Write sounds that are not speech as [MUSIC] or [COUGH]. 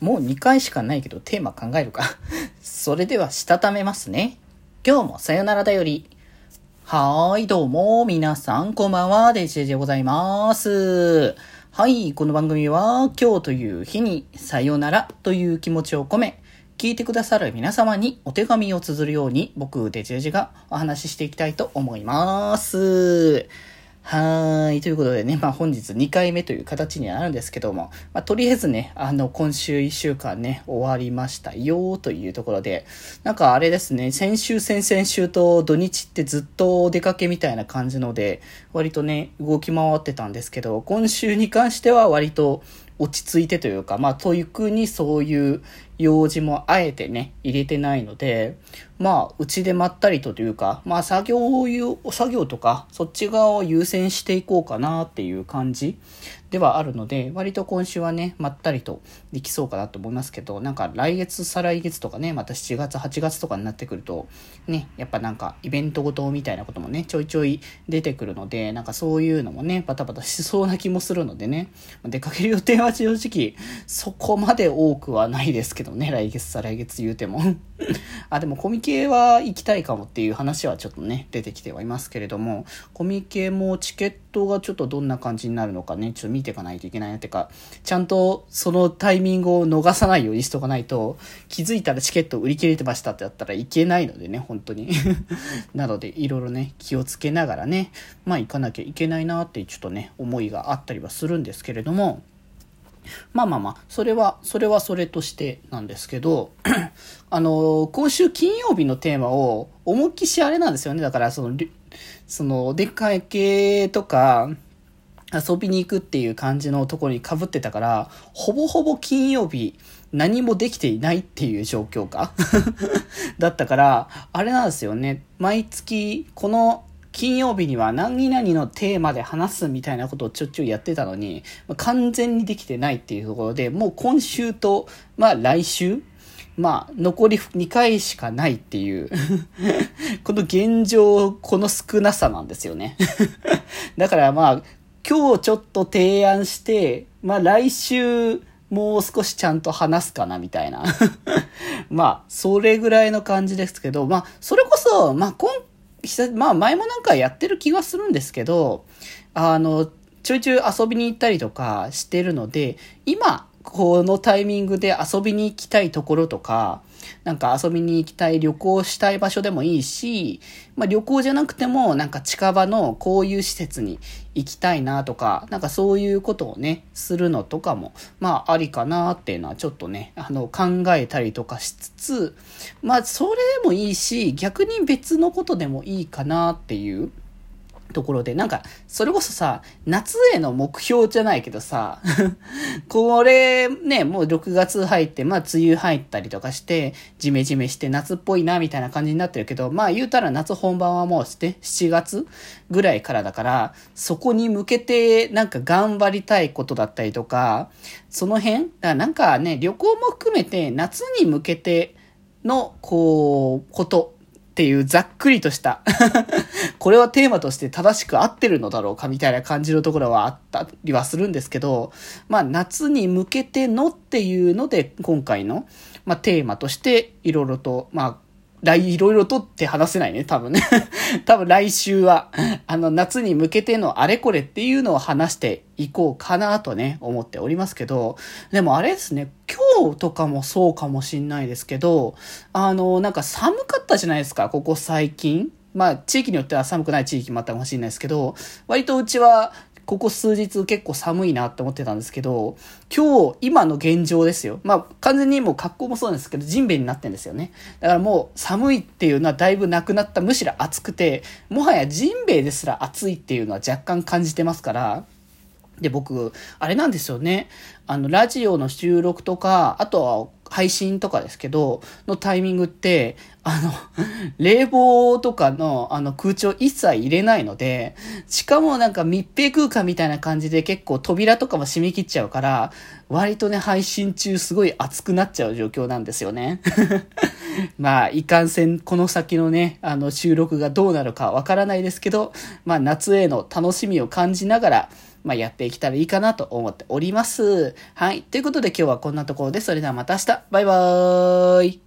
もう2回しかないけどテーマ考えるか。[LAUGHS] それでは、したためますね。今日もさよならだより。はーい、どうも、皆さん、こんばんは、デジェジでございます。はい、この番組は、今日という日に、さよならという気持ちを込め、聞いてくださる皆様にお手紙を綴るように、僕、デジェジがお話ししていきたいと思います。はい。ということでね、まあ本日2回目という形にはなるんですけども、まあとりあえずね、あの、今週1週間ね、終わりましたよというところで、なんかあれですね、先週、先々週と土日ってずっとお出かけみたいな感じので、割とね、動き回ってたんですけど、今週に関しては割と落ち着いてというか、まあ、というくにそういう用事もあえてね、入れてないので、まあ、うちでまったりとというか、まあ、作業を、作業とか、そっち側を優先していこうかなっていう感じではあるので、割と今週はね、まったりとできそうかなと思いますけど、なんか来月、再来月とかね、また7月、8月とかになってくると、ね、やっぱなんかイベントごとみたいなこともね、ちょいちょい出てくるので、なんかそういうのもね、バタバタしそうな気もするのでね、出かける予定は正直、そこまで多くはないですけどね、来月、再来月言うても。[LAUGHS] あ、でもコミケは行きたいかもっていう話はちょっとね、出てきてはいますけれども、コミケもチケットがちょっとどんな感じになるのかね、ちょっと見ていかないといけないなってか、ちゃんとそのタイミングを逃さないようにしとかないと、気づいたらチケット売り切れてましたってやったらいけないのでね、本当に。[LAUGHS] なので、いろいろね、気をつけながらね、まあ行かなきゃいけないなってちょっとね、思いがあったりはするんですけれども、まあまあまあ、それは、それはそれとしてなんですけど、[CLEARS THROAT] あの、今週金曜日のテーマを、思いっきしあれなんですよね。だから、その、その、お出かけとか、遊びに行くっていう感じのところに被ってたから、ほぼほぼ金曜日何もできていないっていう状況か [LAUGHS] だったから、あれなんですよね。毎月、この金曜日には何々のテーマで話すみたいなことをちょっちょいやってたのに、完全にできてないっていうところで、もう今週と、まあ来週、まあ残り2回しかないっていう [LAUGHS] この現状、この少なさなんですよね。[LAUGHS] だからまあ、今日ちょっと提案して、まあ来週、もう少しちゃんと話すかなみたいな。[LAUGHS] まあ、それぐらいの感じですけど、まあ、それこそ、まあ、今まあ前もなんかやってる気がするんですけど、あの、ちょいちょい遊びに行ったりとかしてるので、今、このタイミングで遊びに行きたいところとか、なんか遊びに行きたい旅行したい場所でもいいし、まあ旅行じゃなくてもなんか近場のこういう施設に行きたいなとか、なんかそういうことをね、するのとかも、まあありかなっていうのはちょっとね、あの考えたりとかしつつ、まあそれでもいいし、逆に別のことでもいいかなっていう、ところで、なんか、それこそさ、夏への目標じゃないけどさ、[LAUGHS] これね、もう6月入って、まあ梅雨入ったりとかして、ジメジメして夏っぽいな、みたいな感じになってるけど、まあ言うたら夏本番はもうして、7月ぐらいからだから、そこに向けてなんか頑張りたいことだったりとか、その辺だなんかね、旅行も含めて夏に向けての、こう、ことっていうざっくりとした [LAUGHS] これはテーマとして正しく合ってるのだろうかみたいな感じのところはあったりはするんですけど、まあ夏に向けてのっていうので今回の、まあ、テーマとしていろいろと、まあ来、いろいろとって話せないね、多分ね。[LAUGHS] 多分来週は、あの、夏に向けてのあれこれっていうのを話していこうかなとね、思っておりますけど、でもあれですね、今日とかもそうかもしんないですけど、あの、なんか寒かったじゃないですか、ここ最近。まあ、地域によっては寒くない地域もあったかもしれないですけど、割とうちはここ数日結構寒いなって思ってたんですけど、今日、今の現状ですよ。まあ、完全にもう格好もそうなんですけど、ジンベエになってんですよね。だからもう寒いっていうのはだいぶなくなった。むしろ暑くて、もはやジンベエですら暑いっていうのは若干感じてますから、で、僕、あれなんですよね。あの、ラジオの収録とか、あとは配信とかですけど、のタイミングって、あの、[LAUGHS] 冷房とかの、あの、空調一切入れないので、しかもなんか密閉空間みたいな感じで結構扉とかも閉め切っちゃうから、割とね、配信中すごい熱くなっちゃう状況なんですよね。[LAUGHS] まあ、いかんせん、この先のね、あの、収録がどうなるかわからないですけど、まあ、夏への楽しみを感じながら、まあ、やっていけたらいいかなと思っております。はい。ということで今日はこんなところで、それではまた明日。バイバーイ。